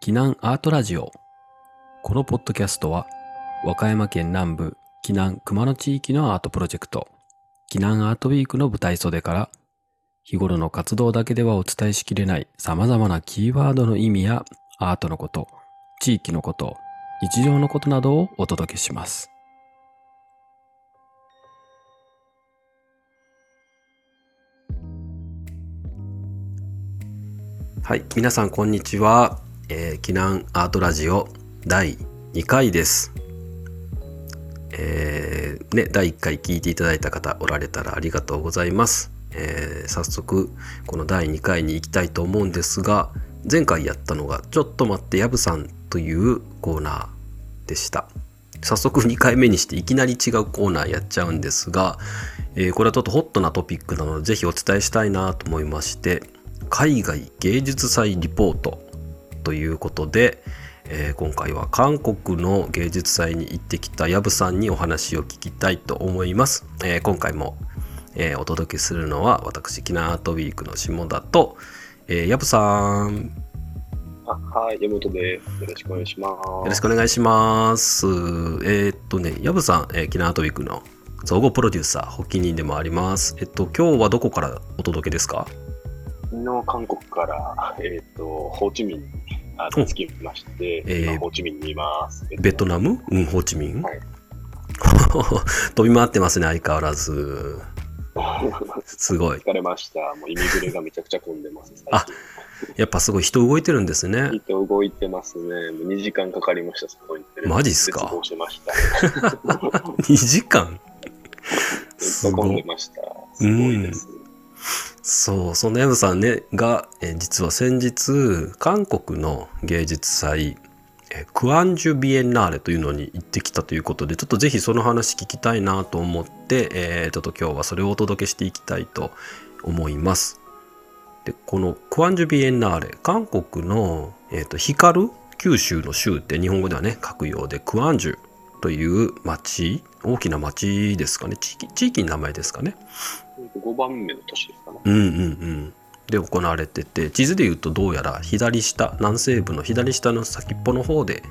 避難アートラジオ。このポッドキャストは和歌山県南部避難熊野地域のアートプロジェクト避難アートウィークの舞台袖から日頃の活動だけではお伝えしきれない様々なキーワードの意味やアートのこと地域のこと日常のことなどをお届けします。はい皆さんこんにちは、えー、避難アートラジオ第2回ですえー、ね、第1回聞いていただいた方おられたらありがとうございます。えー早速この第2回に行きたいと思うんですが前回やったのが「ちょっと待ってやぶさん」というコーナーでした。早速2回目にしていきなり違うコーナーやっちゃうんですが、えーこれはちょっとホットなトピックなのでぜひお伝えしたいなと思いまして海外芸術祭リポートということで、えー今回は韓国の芸術祭に行ってきたヤブさんにお話を聞きたいと思います。えー今回も、えーお届けするのは私キナアートウィークの下田と、えー、ヤブさんあはい、山本です。よろしくお願いします。よろしくお願いします。えーっとね、ヤブさん、えー、キナアートウィークの総合プロデューサー、発起人でもあります。えっと、今日はどこからお届けですか？昨日韓国から、えっ、と、ホーチミンに着きまして、えー今ホーチミンにいます。ベトナム？うん、ホーチミン、はい 飛び回ってますね、相変わらず。すごい。疲れました。もうイミグレがめちゃくちゃ混んでます。あやっぱすごい人動いてるんですね。人動いてますね。もう2時間かかりました、そこに。マジっすか？しました。2時間？ずっと混んでました。すごいです。そう、そのヤブさんね、が、え実は先日、韓国の芸術祭、えクアンジュビエンナーレというのに行ってきたということで、ちょっとぜひその話聞きたいなと思って、えーちょっと今日はそれをお届けしていきたいと思います。で、このクアンジュビエンナーレ、韓国の、えーと光る九州の州って日本語ではね、書くようで、クアンジュという町、大きな町ですかね、地域、地域の名前ですかね。5番目の年ですかね。うんうんうん。で行われてて地図でいうとどうやら左下南西部の左下の先っぽの方で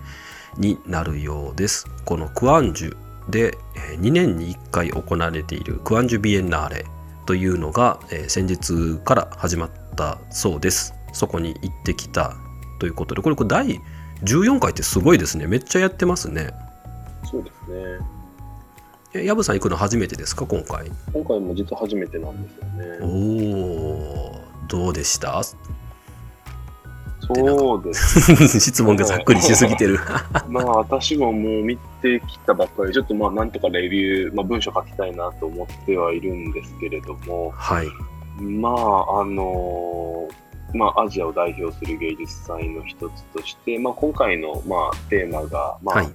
になるようです。このクアンジュでえー2年に1回行われているクアンジュビエンナーレというのが、えー先日から始まったそうです。そこに行ってきたということでこれこれ第14回ってすごいですね。めっちゃやってますね。そうですね。えヤブさん行くの初めてですか今回？今回も実は初めてなんですよおね。おどうでした？そうです 質問がざっくりしすぎてる。まあ私ももう見てきたばっかり、ちょっとまあなんとかレビュー、まあ、文章書きたいなと思ってはいるんですけれども、はい。まああのまあアジアを代表する芸術祭の一つとして、まあ今回のまあテーマが、まあ、はい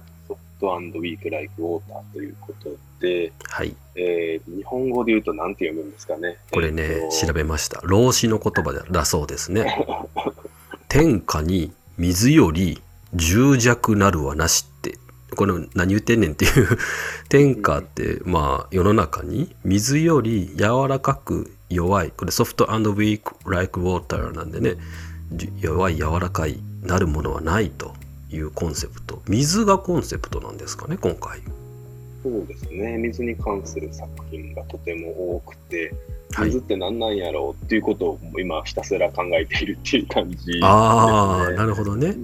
ソフトウィークライクウォーターということで、はい。えー日本語で言うと何て読むんですかね。これね、えーと調べました。老子の言葉だそうですね。天下に水より重弱なるはなしって。これ何言ってんねんっていう。天下って、まあ世の中に水より柔らかく弱い。これソフトウィークライクウォーターなんでね。じ弱い柔らかいなるものはないというコンセプト。水がコンセプトなんですかね、今回。そうですね。水に関する作品がとても多くて、はい水って何なんやろうっていうことを今ひたすら考えているっていう感じです、ね。ああ、なるほどね。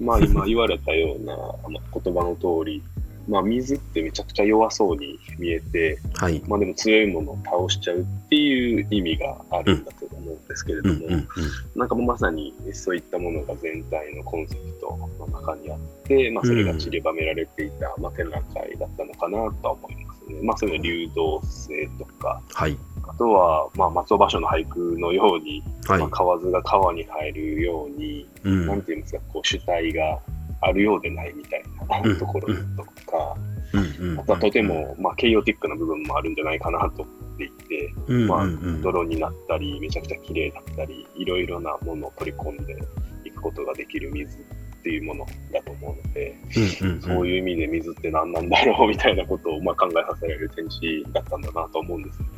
まあ今言われたような言葉の通り、まあ水ってめちゃくちゃ弱そうに見えて、はい。まあでも強いものを倒しちゃうっていう意味があるんだと思うんですけれども、うんうんうん。なんかもうまさにそういったものが全体のコンセプトの中にあって、まあそれが散りばめられていた、まあ展覧会だったのかなとは思いますね。まあそういうの流動性とか、はい。あとは、まあ、松尾芭蕉の俳句のように、はいまあ、。河津が川に入るように、うんなんていうんですか、こう主体があるようでないみたいなうんところとか、うん。うんあとはとても、まあ、ケイオティックな部分もあるんじゃないかなと思っていて、うん。まあ泥になったり、めちゃくちゃ綺麗だったり、いろいろなものを取り込んでいくことができる水っていうものだと思うので、そういう意味で水って何なんだろう みたいなことをまあ考えさせられる展示だったんだなと思うんですよね。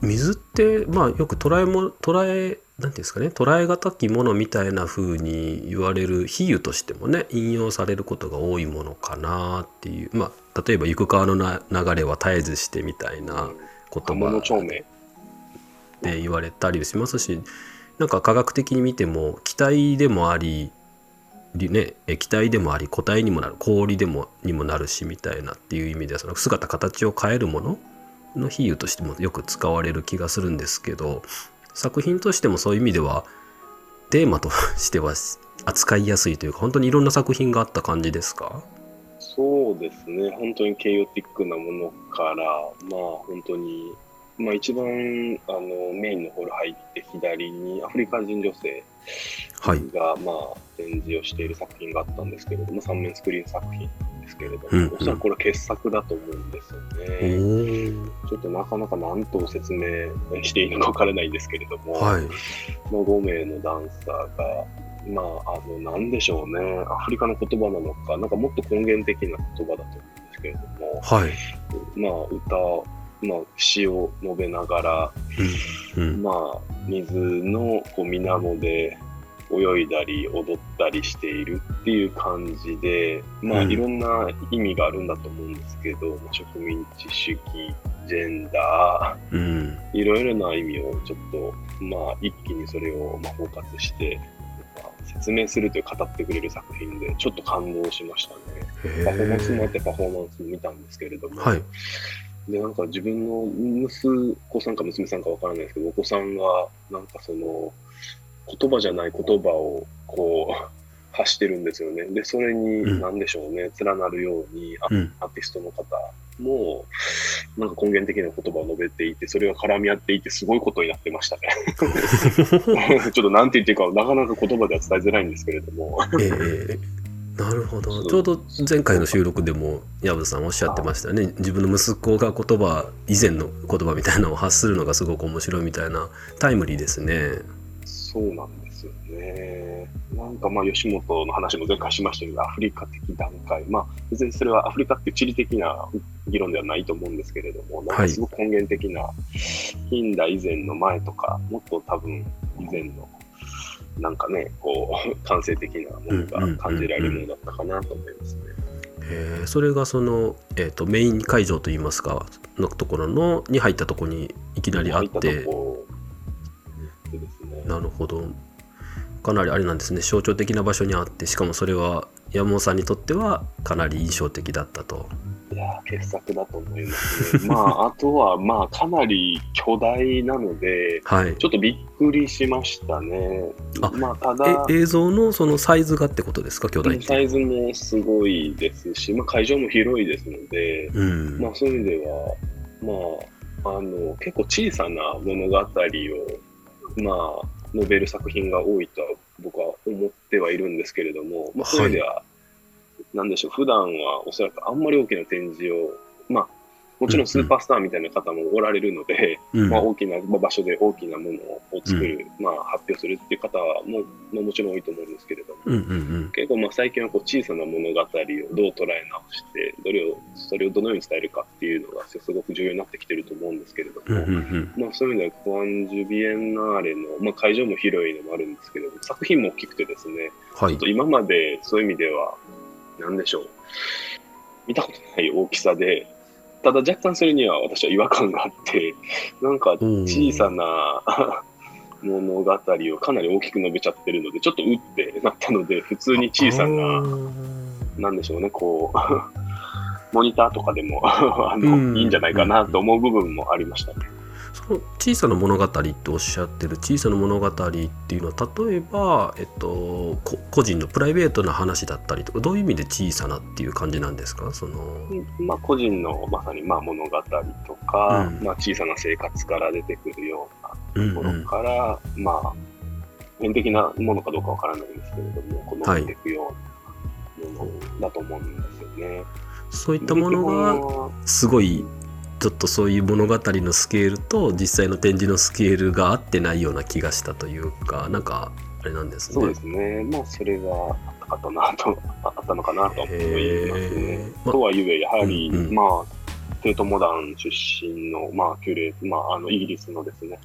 水って、まあ、よく捉えも捉えなんていうんですかね捉え難きものみたいな風に言われる比喩としてもね引用されることが多いものかなっていうまあ例えば「行く川のな流れは絶えずして」みたいな言物葉。で言われたりしますしなんか科学的に見ても気体でもありりね液体でもあり固体にもなる氷でもにもなるしみたいなっていう意味ではその姿形を変えるものの比喩としてもよく使われる気がするんですけど作品としてもそういう意味ではテーマとしては扱いやすいというか本当にいろんな作品があった感じですか？そうですね、本当にケイオティックなものから、まあ本当に、まあ一番あのメインのホール入って左にアフリカ人女性はい。が、まあ展示をしている作品があったんですけれども、3面スクリーン作品ですけれども、うんうんおそらくこれ傑作だと思うんですよおね。ーちょっとなかなか何と説明していいのかわからないんですけれども、はい。まあ、5名のダンサーが、まあ、あの、なんでしょうね、アフリカの言葉なのか、なんかもっと根源的な言葉だと思うんですけれども、はい。まあ、歌、まあ、詩を述べながら、うん。うん。まあ、水のこう水面で泳いだり踊ったりしているっていう感じで、まあ、うんいろんな意味があるんだと思うんですけど、まあ植民地主義、ジェンダー、うん。いろいろな意味をちょっと、まあ、一気にそれをまあ包括して、まあ説明するという語ってくれる作品で、ちょっと感動しましたね。へパフォーマンスもあっーてパフォーマンスも見たんですけれども、はい。で、なんか自分の息子さんか娘さんかわからないですけど、お子さんが、なんかその、言葉じゃない言葉をこう、発してるんですよね。で、それに、うんなんでしょうね、連なるように、あうん。アーティストの方も、なんか根源的な言葉を述べていて、それが絡み合っていて、すごいことになってましたね。ちょっとなんて言っていいか、なかなか言葉では伝えづらいんですけれども。ええなるほどちょうど前回の収録でも薮さんおっしゃってましたね自分の息子が言葉以前の言葉みたいなのを発するのがすごく面白いみたいなタイムリーですねそうなんですよね。なんかまあ、吉本の話も前回しましたけど、アフリカ的段階。まあ、別にそれはアフリカって地理的な議論ではないと思うんですけれども、なんかすごく根源的な、ヒンダ以前の前とか、もっと多分以前の、なんかね、こう、感性的なものが感じられるものだったかなと思いますね。えーそれがその、えー、とメイン会場といいますかのところのに入ったところにいきなりあっ入てでですね。なるほどかなりあれなんですね象徴的な場所にあってしかもそれは山本さんにとってはかなり印象的だったと。いやー、傑作だと思いますね。まあ、あとは、まあ、かなり巨大なので、はいちょっとびっくりしましたね。あまあ、ただ、え映像のそのサイズがってことですか？巨大ってサイズもすごいですし、まあ、会場も広いですので、うん、まあ、そういう意味では、まあ、あの結構小さな物語を、まあ、述べる作品が多いとは僕は思ってはいるんですけれども、まあ、そうい。う意味では、なんでしょう、普段はおそらくあんまり大きな展示を、まあ、もちろんスーパースターみたいな方もおられるので、うん。まあ、大きな場所で大きなものを作る、まあ、発表するっていう方も、まあ、もちろん多いと思うんですけれども、うんうんうん。結構まあ最近はこう小さな物語をどう捉え直してどれをそれをどのように伝えるかっていうのがすごく重要になってきてると思うんですけれども、うんうんうん。まあ、そういう意味ではコアンジュビエンナーレの、まあ、会場も広いのもあるんですけれども作品も大きくてですねはい。ちょっと今までそういう意味では何でしょう。見たことない大きさでただ若干それには私は違和感があってなんか小さな 物語をかなり大きく述べちゃってるのでちょっとうってなったので普通に小さあなー。なんでしょうねこう モニターとかでも あの、うん。いいんじゃないかなと思う部分もありましたね。小さな物語っておっしゃってる小さな物語っていうのは例えば、えっと、こ個人のプライベートな話だったりとかどういう意味で小さなっていう感じなんですか？そのまあ、個人のまさにまあ物語とか、うん。まあ、小さな生活から出てくるようなところうんうん。から、まあ普遍的なものかどうかわからないんですけれどもこのはい出ていくようなものだと思うんですよね。そういったものがすごいちょっとそういう物語のスケールと実際の展示のスケールが合ってないような気がしたというかなんかあれなんですね。そうですね。まあ、それがあったなと、ああったのかなと思いますね。まとはいえ、やはり、うんうん。まあ、テートモダン出身の、まあ、キュレーまあ、あの、イギリスのですね、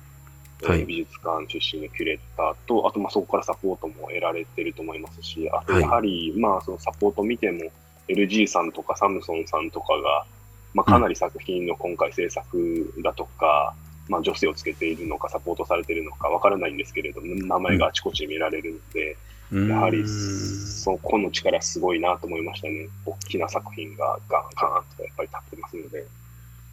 はい。美術館出身のキュレーターと、あとまあそこからサポートも得られてると思いますし、あとはい。やはり、まあそのサポート見ても、LG さんとかサムソンさんとかが、まあ、かなり作品の今回制作だとか、まあ、女性をつけているのか、サポートされているのかわからないんですけれども、名前があちこちで見られるので、やはりそこの力すごいなと思いましたね。大きな作品がガンガンとやっぱり立ってますので。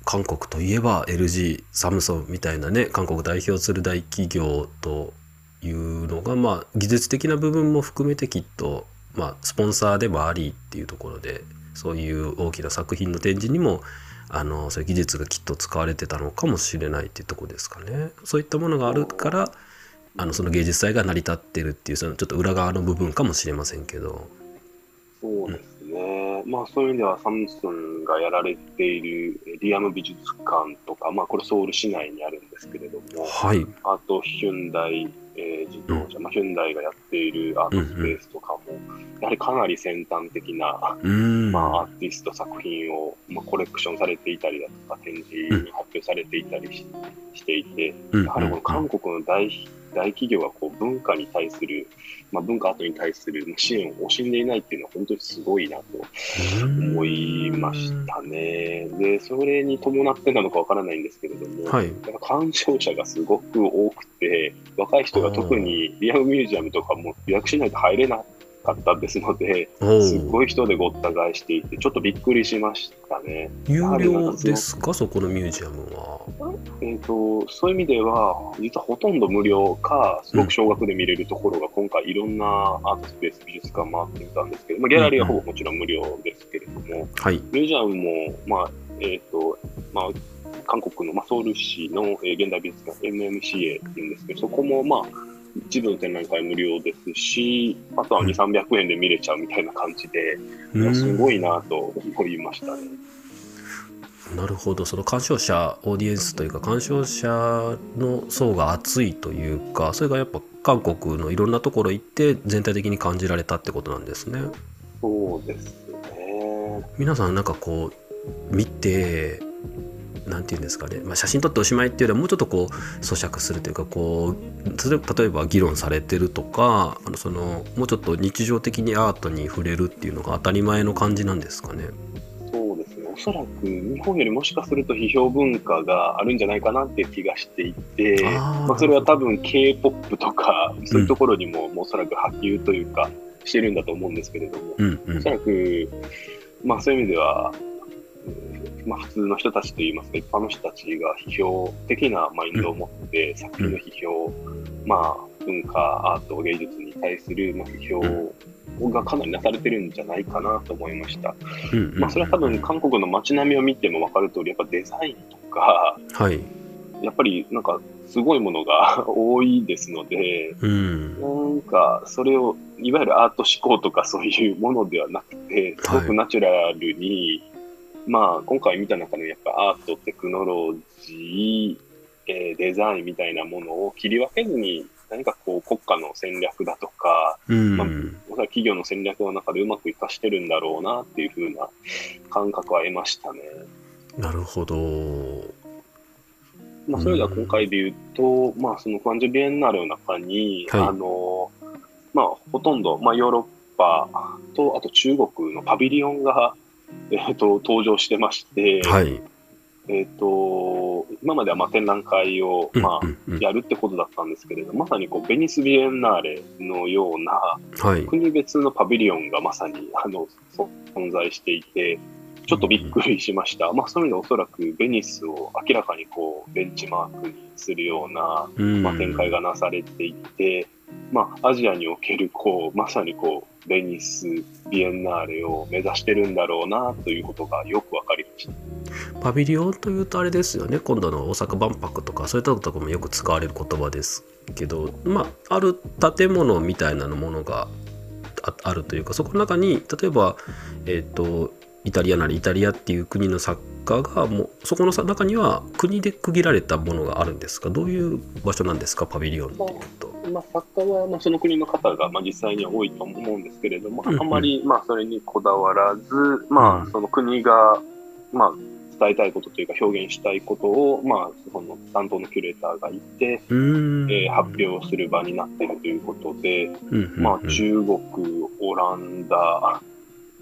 韓国といえば LG サムソンみたいなね韓国代表する大企業というのがまあ技術的な部分も含めてきっとまあスポンサーでもありっていうところでそういう大きな作品の展示にもあのそういう技術がきっと使われてたのかもしれないっていうところですかね。そういったものがあるからあのその芸術祭が成り立ってるっていうそのちょっと裏側の部分かもしれませんけど。そうですね。まあそういう意味ではサムスンがやられているえリアム美術館とか、まあこれソウル市内にあるんですけれども、はい。あとヒュンダイ、えー自動車、まあヒュンダイがやっているアートスペースとかも、やはりかなり先端的な。まあ、アーティスト作品を、まあ、コレクションされていたりだとか、展示に発表されていたりし,、していて、うんやはりこの韓国の大大企業がこう文化に対する、まあ、文化アートに対する支援を惜しんでいないっていうのは本当にすごいなと思いましたね。で、それに伴ってなのかわからないんですけれども、はい。鑑賞者がすごく多くて、若い人が特にリアムミュージアムとかも予約しないと入れなかったですので、おすごお。い人でごった返していて、ちょっとびっくりしましたね。有料ですか？そこのミュージアムは。えー、とそういう意味では、実はほとんど無料か、すごく少額で見れるところが、今回、いろんなアートスペース、美術館回ってみたんですけど、まあ、ギャラリーはほぼもちろん無料ですけれども、はい。ミュージアムも、まあえーとまあ、韓国の、まあ、ソウル市の、えー現代美術館 MMCA っていうんですけど、そこも、まあ、一部の展覧会無料ですし、あとはうん2、300円で見れちゃうみたいな感じで、うーんすごいなと思いましたね。なるほどその鑑賞者オーディエンスというか鑑賞者の層が厚いというかそれがやっぱ韓国のいろんなところ行って全体的に感じられたってことなんですね。そうですね。皆さんなんかこう見てなんていうんですかね、まあ、写真撮っておしまいっていうよりはもうちょっとこう咀嚼するというかこう例えば議論されてるとかあのそのもうちょっと日常的にアートに触れるっていうのが当たり前の感じなんですかね。そうですね。おそらく日本よりもしかすると批評文化があるんじゃないかなっていう気がしていて、まあ、それは多分 K-POP とかそういうところにも、もうおそらく波及というかしてるんだと思うんですけれども、うんうんおそらく、まあそういう意味では、うんまあ普通の人たちといいますか、一般の人たちが批評的なマインドを持って、作品の批評、まあ文化、アート、芸術に対する、まあ、批評がかなりなされてるんじゃないかなと思いました。まあ、それは多分韓国の街並みを見ても分かる通り、やっぱデザインとか、はい、やっぱりなんかすごいものが 多いですので、うん。なんかそれをいわゆるアート思考とかそういうものではなくて、すごくナチュラルに、まあ今回見た中のやっぱアート、テクノロジー、えーデザインみたいなものを切り分けずに、何かこう国家の戦略だとか、うんまあおそらく企業の戦略の中でうまく活かしてるんだろうなっていう風な感覚は得ましたね。なるほど。まあ、それでは今回で言うと、まあ、そのクワンジュビエンナーレの中に、はいあの、まあ、ほとんど、まあ、ヨーロッパと、あと中国のパビリオンが、えっ、と、登場してまして、はい。えっ、と、今まではまあ展覧会を、まうんうんあ、やるってことだったんですけれど、まさにこう、ベニスビエンナーレのような、はい。国別のパビリオンがまさにあのそ存在していて、ちょっとびっくりしました。まあそういうのはおそらくベニスを明らかにこうベンチマークにするような、うんまあ、展開がなされていて、まあアジアにおけるこうまさにこうベニスビエンナーレを目指してるんだろうなということがよくわかりました。パビリオンというとあれですよね今度の大阪万博とかそういったところもよく使われる言葉ですけどまあある建物みたいなものがああるというかそこの中に例えばえっ、とイタリアなりイタリアっていう国の作家がもうそこの中には国で区切られたものがあるんですか？どういう場所なんですか？パビリオンっていうと。まあ、作家はまあその国の方がまあ実際には多いと思うんですけれども、うんうん。あまりまあそれにこだわらず、まうん。あ、その国がまあ伝えたいことというか表現したいことを、まあ、その担当のキュレーターがいて、えー発表する場になっているということで、うんうんうん。まあ、中国、オランダ、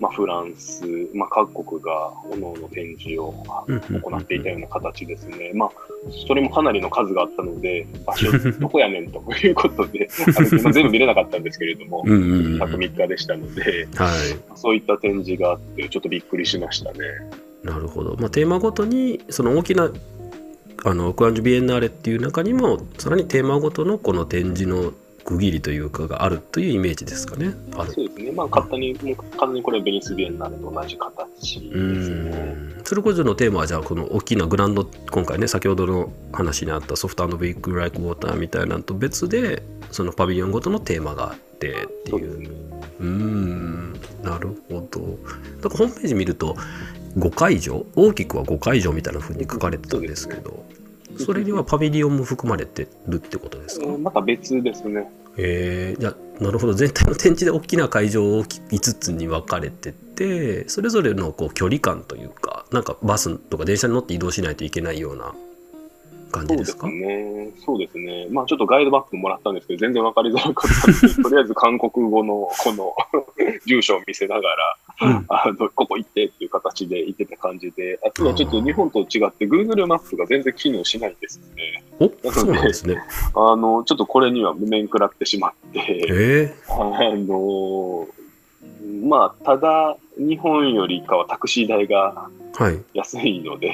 まあ、フランス、まあ、各国が各々展示を行っていたような形ですね。まあ、それもかなりの数があったので、場所 どこやねんということで、あのまあ全部見れなかったんですけれども、うんうんうん103日でしたので、はいそういった展示があって、ちょっとびっくりしましたね。なるほど、まあ、テーマごとにその大きなあのクアンジュビエンナーレっていう中にもさらにテーマごとのこの展示の区切りというかがあるというイメージですかね。あるそうですね。まあ、簡単に、もう完全にこれはベニスビエンナーレと同じ形ですうね。んそれこそのテーマはじゃあこの大きなグランド今回ね先ほどの話にあったソフトビッグ・ライク・ウォーターみたいなのと別でそのパビリオンごとのテーマがあってっていうそうね。んなるほどだからホームページ見ると5会場大きくは5会場みたいな風に書かれてたんですけどそれにはパビリオンも含まれてるってことですか？うんまた別ですね。えー、いやなるほど。全体の展示で大きな会場を5つに分かれててそれぞれのこう距離感というかなんかバスとか電車に乗って移動しないといけないような感そうですじですかね。そうですね。まあちょっとガイドバッグもらったんですけど、全然わかりづらかったんで、とりあえず韓国語のこの 住所を見せながら、うんあのここ行ってっていう形で行ってた感じで、あとはちょっと日本と違って Google マップが全然機能しないんですね。おそうなんですねあの、ちょっとこれには無面食らってしまって、えあの、まあただ日本よりかはタクシー代が安いので、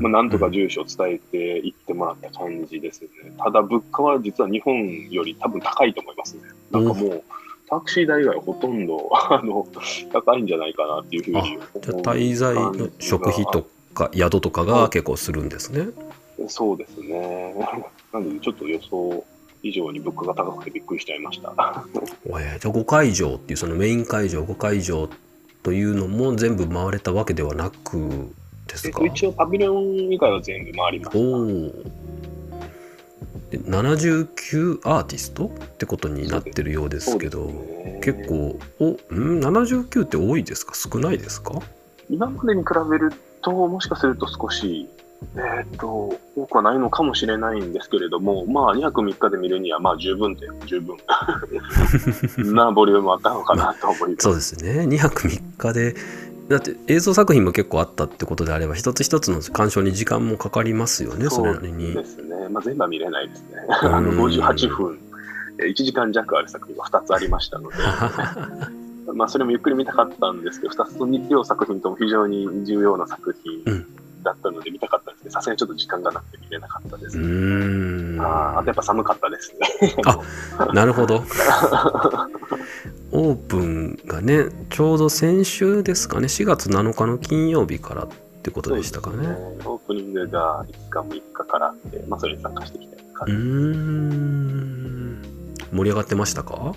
まあ、なんとか住所を伝えて行ってもらった感じですね。ただ、物価は実は日本より多分高いと思いますね。なんかもう、タクシー代以外はほとんど あの高いんじゃないかなっていうふうにじゃあ滞在の食費とか宿とかが結構するんですねそうですね。なので、ちょっと予想以上に物価が高くてびっくりしちゃいました。えーじゃあ5会場っていうそのメイン会場5会場というのも全部回れたわけではなくですか？えっと、一応、パビリオン以外は全部回りまおした。おで79アーティストってことになってるようですけどね。結構おん？79って多いですか？少ないですか？今までに比べると、もしかすると少し、えっ、と、多くはないのかもしれないんですけれども、まあ、2泊3日で見るには、まあ、十分で、十分。なボリュームあったのかなと思います。そうですね。2泊3日でだって映像作品も結構あったってことであれば一つ一つの鑑賞に時間もかかりますよねそれなりに。ですね。まあ、全部は見れないですね。あの、58分、え1時間弱ある作品が2つありましたので、まあ、それもゆっくり見たかったんですけど、2つと似両作品とも非常に重要な作品だったので見たかったんですけど、さすがにちょっと時間がなくて見れなかったです。うね。ーん。あーあとやっぱ寒かったですね。あなるほど。オープンがねちょうど先週ですかね。4月7日の金曜日からってことでしたかね。そうですオープニングが5日、6日からあって、まあ、それに参加してきた感うーじ。ん。盛り上がってましたか？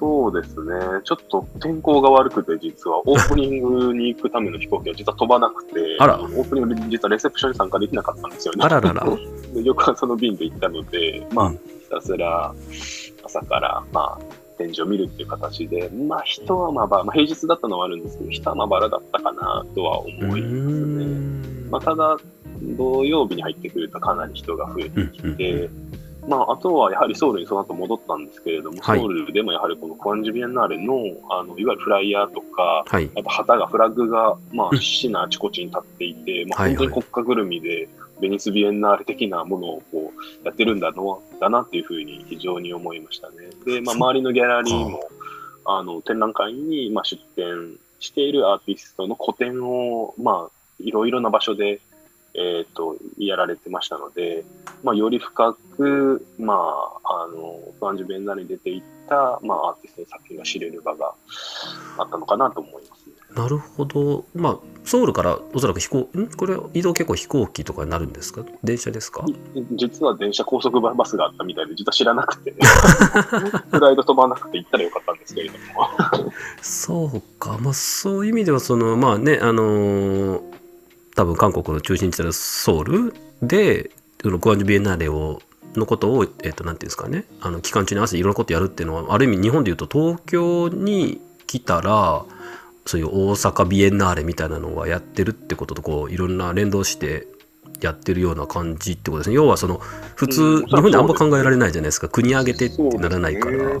そうですね。ちょっと天候が悪くて、実はオープニングに行くための飛行機は実は飛ばなくて、あらオープニングで実はレセプションに参加できなかったんですよね。あらららで翌朝の便で行ったので、まあ、うんひたすら朝から、まあ、展示を見るっていう形で、まあ、人はまあば、まあ、平日だったのはあるんですけど、人はまばらだったかなとは思いますね。んまあ、ただ、土曜日に入ってくるとかなり人が増えてきうんうんて、まあ、あとはやはりソウルにその後戻ったんですけれども、はい。ソウルでもやはりこのクアンジュビエンナーレのあのいわゆるフライヤーとか、はい。あと旗が、フラッグが、まあ、うん。市のあちこちに立っていて、まあ、本当に国家ぐるみで、ベニスビエンナーレ的なものをこうやってるんだのだなっていうふうに非常に思いましたね。で、まあ、周りのギャラリーもあの展覧会にまあ出展しているアーティストの個展を、まあ、いろいろな場所で、えっ、と、やられてましたので、まあ、より深く、まあ、あの、フアンジュベンナーレに出ていった、まあ、アーティストの作品が知れる場があったのかなと思いますね。なるほど。まあソウルからおそらく飛行ん？これ移動結構飛行機とかになるんですか？電車ですか？実は電車高速バスがあったみたいで、実は知らなくて、フライト飛ばなくて行ったらよかったんですけれども。そうか、まあ、そういう意味ではそのまあねあのー多分韓国の中心地であるソウルでクアンジュビエンナーレをのことを、えっとなんていうんですかねあの期間中に合わせていろんなことやるっていうのはある意味日本でいうと東京に来たらそういう大阪ビエンナーレみたいなのがやってるってこととこういろんな連動してやってるような感じってことですね。要はその普通、うん日本であんま考えられないじゃないですか。国挙げてってならないから。そ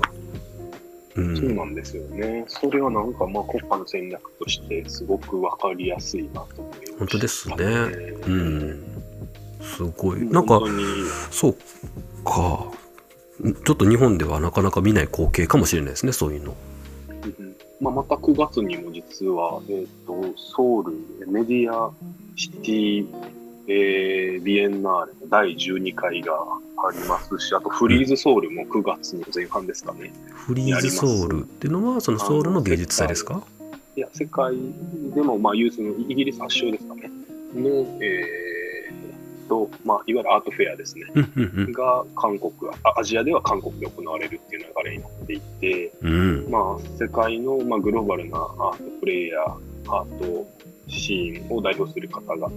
そうんなんですよね。それはなんかまあ国家の戦略としてすごくわかりやすいなと思いました、本当ですね。ううん。すごい。なんかそうか。ちょっと日本ではなかなか見ない光景かもしれないですねそういうの。うん。まあ、また9月にも実は、えー、とソウルメディアシティ、えービエンナーレの第12回がありますし、あとフリーズソウルも9月の前半ですかね。フリーズソウルっていうのはそのソウルの芸術祭ですか？いや、世界でもまあ唯一のイギリス発祥ですかね。の、えーとまあ、いわゆるアートフェアですね。が韓国あ、アジアでは韓国で行われるっていう流れになっていて、うんうんまあ、世界の、まあ、グローバルなアートプレイヤー、アートシーンを代表する方々、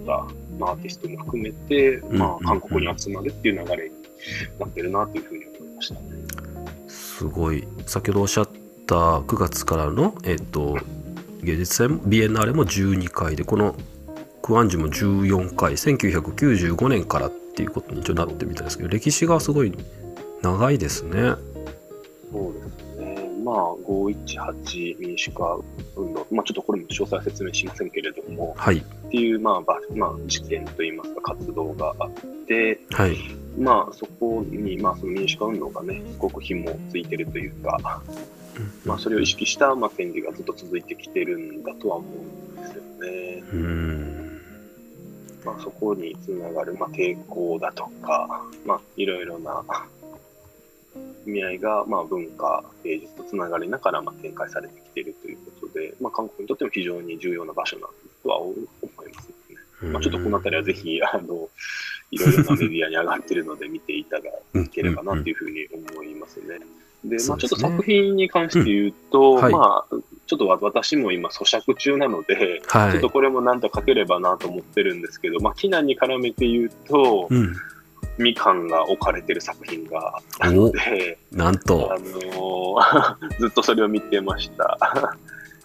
まあ、アーティストも含めて、まあ、韓国に集まるっていう流れになってるなというふうに思いましたね。すごい先ほどおっしゃった9月からの、えっと芸術祭もビエンナーレも12回でこのクアンジュも14回1995年からっていうことに一応なってみたいですけど歴史がすごい長いですね。そうです518民主化運動、まあ、ちょっとこれも詳細は説明しませんけれども、はい。っていう、まあ、ばまあ、事件といいますか、活動があって、はい。まあ、そこに、まあ、その民主化運動がね、すごく紐をついてるというか、まあ、それを意識した、まあ、展示がずっと続いてきてるんだとは思うんですよね。うん。まあ、そこにつながる、まあ、抵抗だとか、まあ、いろいろな意味合いが、まあ、文化、芸術とつながりながら、まあ、展開されてきているということで、まあ、韓国にとっても非常に重要な場所なんだとは思いますね。まあ、ちょっとこの辺りはぜひ、あの、いろいろなメディアに上がっているので見ていただければなというふうに思いますね。で、まあ、ちょっと作品に関して言うと、うん。はい。まあ、ちょっと私も今咀嚼中なので、はい。ちょっとこれもなんと書ければなと思ってるんですけど、まあ、避難に絡めて言うと、うんみかんが置かれてる作品があので、なんとあのー ずっとそれを見てました。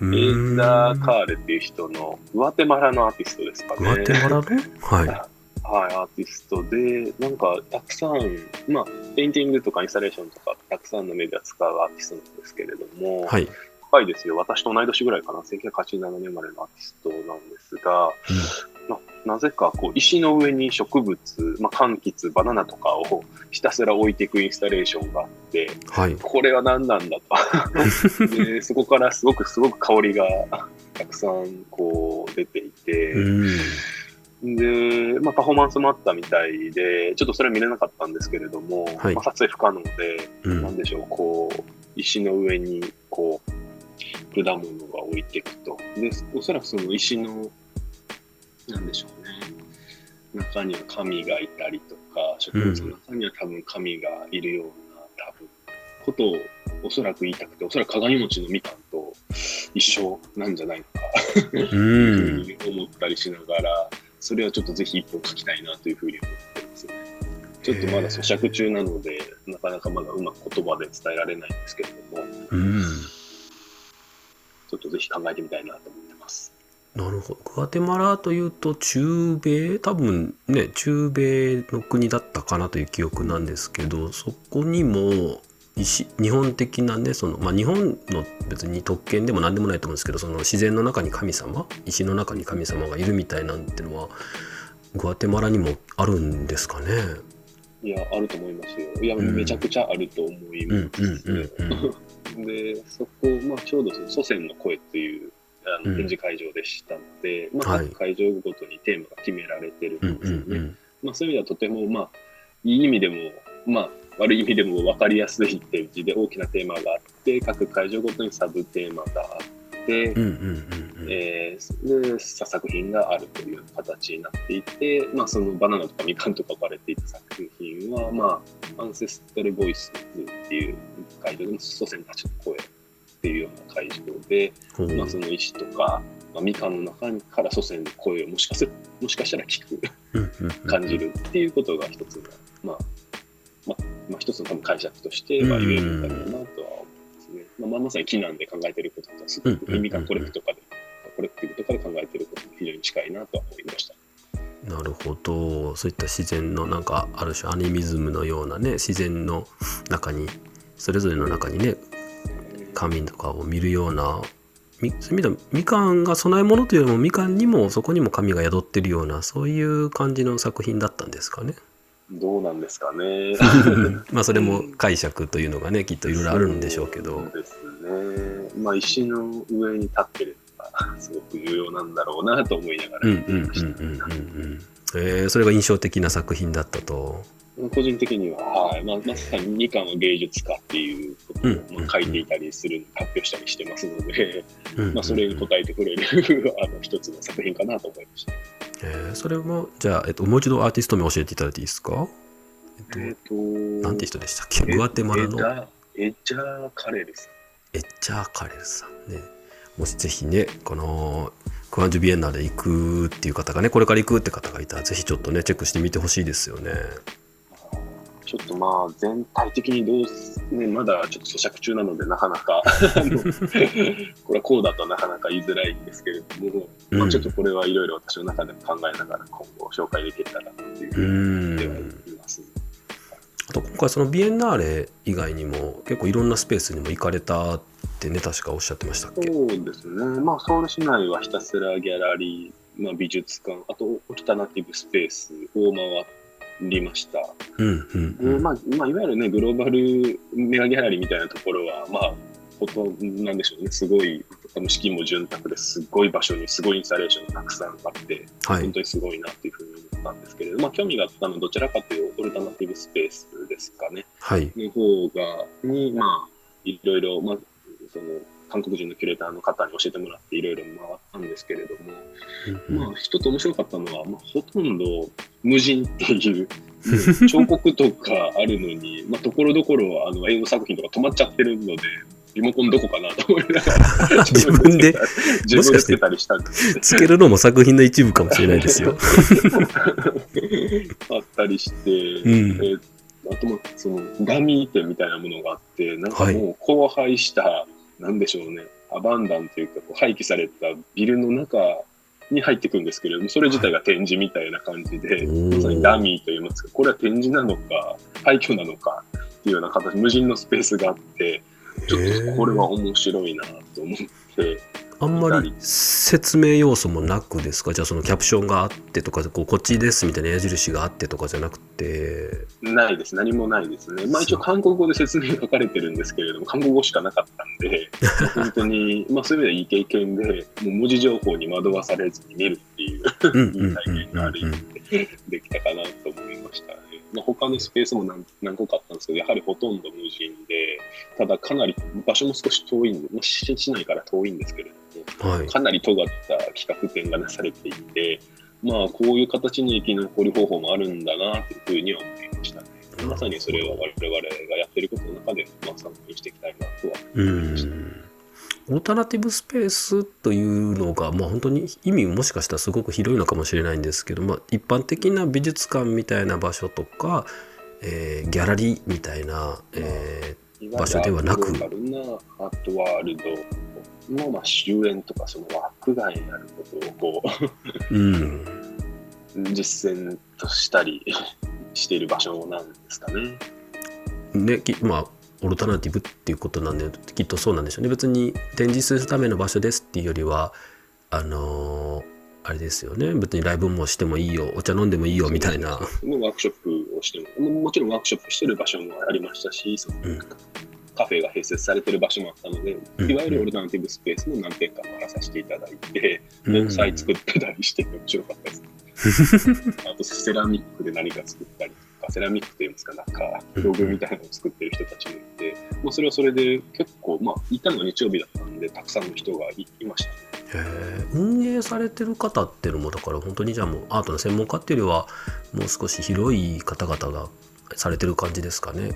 エエドガー・カレルっていう人の、グアテマラのアーティストですかね。グアテマラのはいはい、アーティストで、なんか、たくさん、まあ、ペインティングとかインスタレーションとか、たくさんのメディア使うアーティストなんですけれども、はい若いですよ。私と同い年ぐらいかな。1987年生まれのアーティストなんですが、ななぜかこう石の上に植物、まあ、柑橘、バナナとかをひたすら置いていくインスタレーションがあって、はいこれは何なんだと。でそこからすごくすごく香りがたくさんこう出ていて、うんで、まあ、パフォーマンスもあったみたいで、ちょっとそれは見れなかったんですけれども、はいまあ、撮影不可能で、うんなんでしょう、こう、石の上に、こう、果物が置いていくと。で、おそらくその石の、なんでしょうね、中には神がいたりとか、植物の中には多分神がいるような、多分、ことをおそらく言いたくて、おそらく鏡餅のみかんと一緒なんじゃないのか、うん。思ったりしながら、それはちょっとぜひ一本書きたいなというふうに思ってますね。ちょっとまだ咀嚼中なので、なかなかまだうまく言葉で伝えられないんですけれども、うん。ちょっとぜひ考えてみたいなと思ってます。なるほどグアテマラというと中米？多分ね中米の国だったかなという記憶なんですけどそこにも石日本的なねその、まあ、日本の別に特権でも何でもないと思うんですけどその自然の中に神様？石の中に神様がいるみたいなんてのはグアテマラにもあるんですかね？いや、あると思いますよ。いや、うんめちゃくちゃあると思います。うんうん で、そこ、まあ、ちょうどその祖先の声っていうあのうん。展示会場でしたので、まあ、はい。各会場ごとにテーマが決められてるんうんですよね。うんうんまあ、そういう意味ではとても、まあ、いい意味でも、まあ、悪い意味でも分かりやすい展示で大きなテーマがあって、各会場ごとにサブテーマがあって、うんうんうんうん。えーで作品があるという形になっていて、まあ、そのバナナとかみかんとか置かれていた作品は、まあ、アンセストルボイスっていう会場でも祖先たちの声っていうような会場で、ほうまあ、その石とか、まあ、みかんの中から祖先の声をもしかするもしかしたら聞く感じるっていうことが一つの、まあまあまあ、一つの多分解釈としては言えるんだろうなとは思いますね。まあ、まさに避難で考えてることとはすごくみかん。コレクトとかでコレクティブとかで考えてることも非常に近いなとは思いました。なるほど。そういった自然のなんかある種アニミズムのようなね自然の中にそれぞれの中にね神とかを見るようなみみかんが供え物というよりもみかんにもそこにも神が宿ってるようなそういう感じの作品だったんですかね。どうなんですかね。まあそれも解釈というのがねきっといろいろあるんでしょうけど。そうですね。まあ石の上に立ってるのが すごく重要なんだろうなと思いながらうんうんうんうん見ていました。うんうん。えーそれが印象的な作品だったと。個人的には、はいまあ、まさにみかんは芸術家っていうことを、うんまあ、書いていたりする、発表したりしてますので、まあ、それに応えてくれる あの一つの作品かなと思いました。えーそれもじゃあ、えっと、もう一度アーティスト名教えていただいていいですか？えっと、えっと、なんて人でしたっけ？グアテマラの？エダエジャー・カレルさん。エッチャーカレルさんね。もしぜひね、このクアンジュビエンナで行くっていう方がね、これから行くって方がいたら、ぜひちょっとね、チェックしてみてほしいですよね。ちょっとまあ全体的にどうす、ね、まだちょっと咀嚼中なのでなかなか これはこうだとなかなか言いづらいんですけれども、まあ、ちょっとこれはいろいろ私の中でも考えながら今後紹介できたらなっていうあと今回そのビエンナーレ以外にも結構いろんなスペースにも行かれたってね、確かおっしゃってましたっけ？そうですね、まあ、ソウル市内はひたすらギャラリー、まあ、美術館、あとオルタナティブスペースを回りました。うんうんでうん。まあまあ、いわゆるね、グローバルメガギャラリーみたいなところは、まあ、ほとんどなんでしょうね、すごい、あの資金も潤沢ですごい場所にすごいインスタレーションがたくさんあって、はい。本当にすごいなっていうふうに思ったんですけれど、まあ、興味があったのはどちらかというとオルタナティブスペースですかね。はい。の方が、に、まあ、いろいろ、まあ、韓国人のキュレーターの方に教えてもらっていろいろ回ったんですけれども、うんうん。まあ、一つ面白かったのは、まあ、ほとんど無人っていう、彫刻とかあるのに、まあ、ところどころあの映像作品とか止まっちゃってるので、リモコンどこかなと思いながら、自分で？自分でつけたりしたんですつけるのも作品の一部かもしれないですよ。あったりして、うん。えーあともそのダミー店みたいなものがあって、なんかはい。もう荒廃した、なんでしょうね、アバンダンというか、廃棄されたビルの中に入っていくんですけれども、それ自体が展示みたいな感じで、まさにダミーといいますか、これは展示なのか、廃墟なのかっていうような形、無人のスペースがあって、ちょっとこれは面白いなと思って、あんまり説明要素もなくですか？じゃあそのキャプションがあってとかこうこっちですみたいな矢印があってとかじゃなくてないです。何もないですね。まあ一応韓国語で説明書かれてるんですけれども、韓国語しかなかったんで、本当に、まあそういう意味ではいい経験で、もう文字情報に惑わされずに見るっていういい体験がある意味でできたかなと思いましたね。まあ、他のスペースも何何個かあったんですけど、やはりほとんど無人で、ただかなり場所も少し遠いんで、まあ、市市内から遠いんですけれども、はい。かなり尖った企画展がなされていて、まあ、こういう形に生き残り方法もあるんだなというふうには思いましたね。まさにそれは我々がやってることの中で、まあ、参考にしていきたいなとはうん。オルタナティブスペースというのが、まあ、本当に意味もしかしたらすごく広いのかもしれないんですけど、まあ、一般的な美術館みたいな場所とか、えーギャラリーみたいな、え場所ではなく。アートワールドの、まあ、終焉とか、その枠外にあることをこーうん、う実践としたりしている場所なんですかね。ねきまあオルタナティブっていうことなんできっとそうなんでしょうね。別に展示するための場所ですっていうよりはあのーあれですよね。別にライブもしてもいいよ。お茶飲んでもいいよみたいな。のワークショップをしても、ももちろんワークショップしてる場所もありましたし、そのうんカフェが併設されてる場所もあったので、うんいわゆるオルタナティブスペースも何点か回らさせていただいて、うん盆栽作ってたりして面白かったです。あとセラミックで何か作ったりとか、セラミックといいますか、なんか、道具みたいなのを作ってる人たちもいて、もうそれはそれで結構、まあ、いたのが日曜日だったんで、たくさんの人がいいましたね。運営されてる方っていうのもだから本当にじゃあもうアートの専門家っていうよりはもう少し広い方々がされてる感じですかね。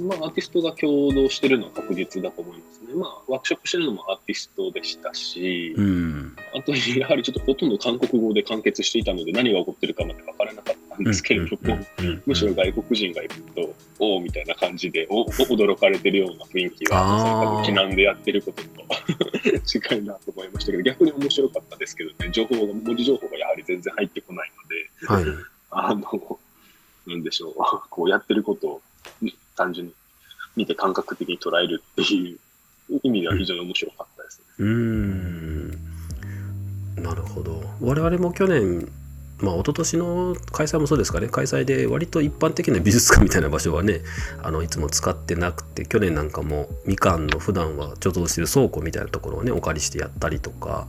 まあ、アーティストが共同してるのは確実だと思いますね。まあ、ワークショップしてるのもアーティストでしたし、うん。あと、やはりちょっとほとんど韓国語で完結していたので、何が起こってるかまで分からなかったんですけれども、むしろ外国人がいると、おおみたいな感じでおお驚かれてるような雰囲気が、それ多分、避難でやってることと違 いなと思いましたけど、逆に面白かったですけどね、情報が、文字情報がやはり全然入ってこないので、はい、あの、なんでしょう、こうやってることを単純に見て感覚的に捉えるっていう意味では非常に面白かったですね。うんなるほど。我々も去年まあ一昨年の開催もそうですかね開催で割と一般的な美術館みたいな場所はねあのいつも使ってなくて去年なんかもみかんの普段は貯蔵してる倉庫みたいなところをねお借りしてやったりとか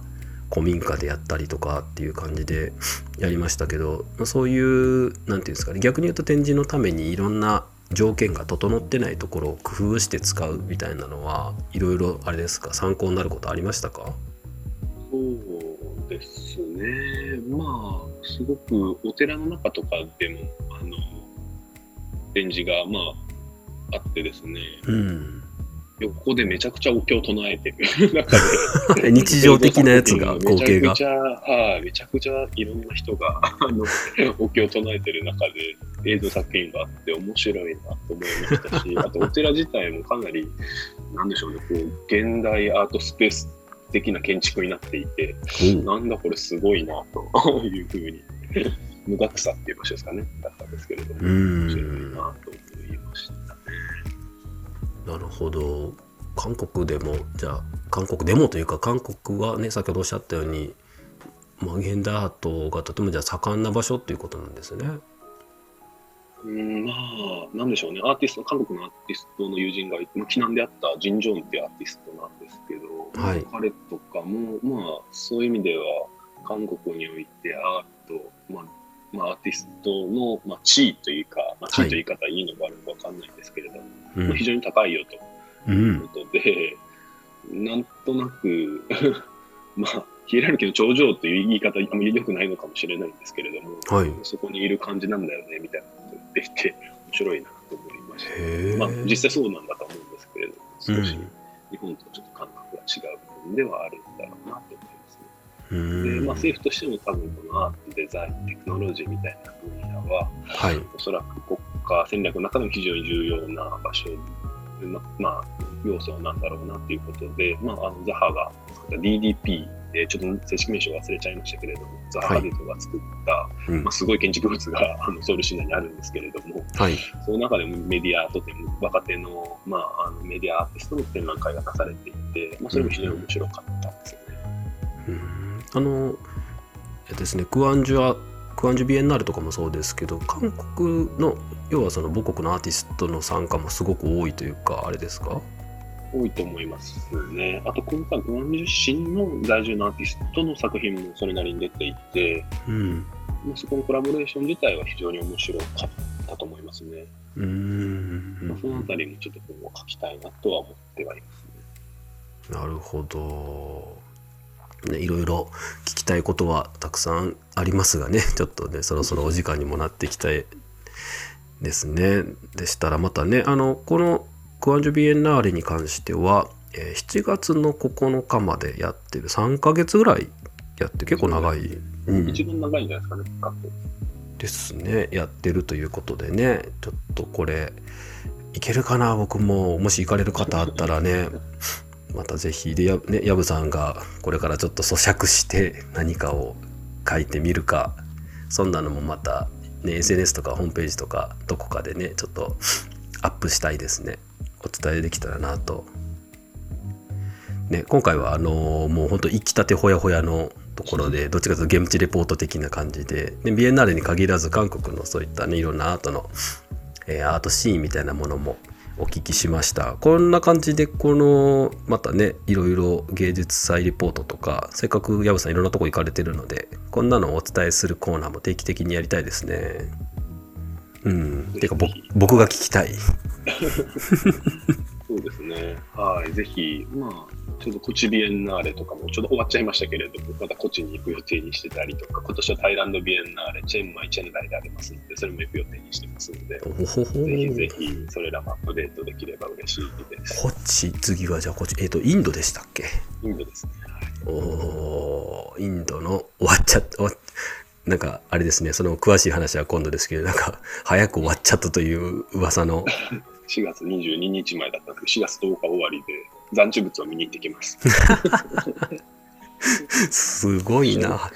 古民家でやったりとかっていう感じでやりましたけどそういう何て言うんですかね逆に言うと展示のためにいろんな条件が整ってないところを工夫して使うみたいなのはいろいろあれですか？参考になることありましたか？そうですね。まあすごくお寺の中とかでもあの展示がまああってですね、うん、横でめちゃくちゃお経を唱えてる。中で 日常的なやつが 光景が。めちゃくちゃ、はい、めちゃくちゃいろんな人があのお経を唱えてる中で映像作品があって面白いなと思いましたしあとお寺自体もかなりなんでしょうねこう現代アートスペース的な建築になっていて、うん、なんだこれすごいなというふうに無学さっていう場所ですかねだったんですけれども面白いなと思いました。ね。なるほど。韓国でもじゃあ韓国でもというか韓国はね先ほどおっしゃったように、まあ、現代アートがとてもじゃあ盛んな場所っていうことなんですね。うんまあ、なんでしょうね、アーティスト、韓国のアーティストの友人が、まあ、避難であったジン・ジョンっていうアーティストなんですけど、はい、彼とかも、まあ、そういう意味では、韓国においてアート、まあ、まあ、アーティストの、まあ、地位というか、まあ、地位という言い方いいのか悪いのか分かんないんですけれども、はいまあ、非常に高いよと。いうことで、うん、なんとなく まあ、ヒエラルキーの頂上という言い方あんまり良くないのかもしれないんですけれども、はい、そこにいる感じなんだよねみたいなことを言っていて面白いなと思いました、まあ、実際そうなんだと思うんですけれども少し日本とちょっと感覚が違う部分ではあるんだろうなと思いますね。でまあ、政府としても多分このアートデザインテクノロジーみたいな分野は、はい、おそらく国家戦略の中でも非常に重要な場所ままあ、要素なんだろうなということで、まあ、あのザハが作った DDP で、ちょっと正式名称忘れちゃいましたけれども、ザハ・ハディトが作った、はいまあ、すごい建築物があのソウル市内にあるんですけれども、はい、その中でもメディアとても若手の,、まあ、あのメディアアーティストの展覧会がなされていて、まあ、それも非常に面白かったんですよね。うん、あのえですね、クアンジュアクアンジュビエンナーレとかもそうですけど韓国の要はその母国のアーティストの参加もすごく多いというかあれですか？多いと思いますね。あと今回、グアンジュ市の在住のアーティストの作品もそれなりに出ていて、うん、そこのコラボレーション自体は非常に面白かったと思いますね。うん、まあ、そのあたりもちょっと今後書きたいなとは思ってはいますね。なるほど。ね、いろいろ聞きたいことはたくさんありますがねちょっとねそろそろお時間にもなってきたいですね。でしたらまたねあのこのクアンジュビエンナーレに関しては、えー、7月の9日までやってる3ヶ月ぐらいやって結構長い、うん、一番長いんじゃないですかねですね。やってるということでね。ちょっとこれいけるかな僕も。もし行かれる方あったらね。またぜひでや,、ね、やぶさんがこれからちょっと咀嚼して何かを書いてみるか。そんなのもまた、ね、SNS とかホームページとかどこかでねちょっとアップしたいですねお伝えできたらなと。ね、今回はあのー、もうほんと行きたてほやほやのところでどっちかというと現地レポート的な感じででビエンナーレに限らず韓国のそういったねいろんなアートの、えー、アートシーンみたいなものもお聞きしました。こんな感じでこのまたねいろいろ芸術祭リポートとかせっかく薮さんいろんなとこ行かれてるのでこんなのをお伝えするコーナーも定期的にやりたいですね。うん。てか僕が聞きたい。そうですねはいぜひまあちょうどコチビエンナーレとかもちょうど終わっちゃいましたけれども、またコチに行く予定にしてたりとか、今年はタイランドビエンナーレ、チェンマイ、チェンライでありますので、それも行く予定にしてますので、ぜひぜひそれらもアップデートできれば嬉しいです。コチ、次はじゃあコチ、えっ、ー、と、インドでしたっけ？インドですね。はい、おインドの終わっちゃった、なんかあれですねその詳しい話は今度ですけどなんか早く終わっちゃったという噂の4月22日前だったんですけど、4月10日終わりで残地物を見に行ってきます。すごいな。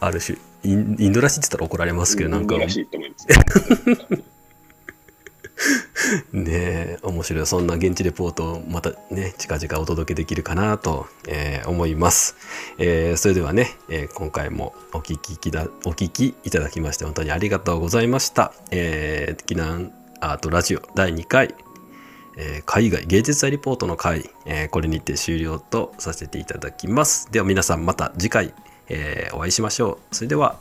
ある種インインドらしいって言ったら怒られますけどなんか。らしいと思います。ねえ面白い。そんな現地レポートをまたね近々お届けできるかなと、えー思います、えーそれではね、えー今回もお聞ききだお聞きいただきまして本当にありがとうございました、えー、避難アートラジオ第2回、えー海外芸術祭リポートの回、えーこれにて終了とさせていただきます。では皆さんまた次回、えーお会いしましょう。それでは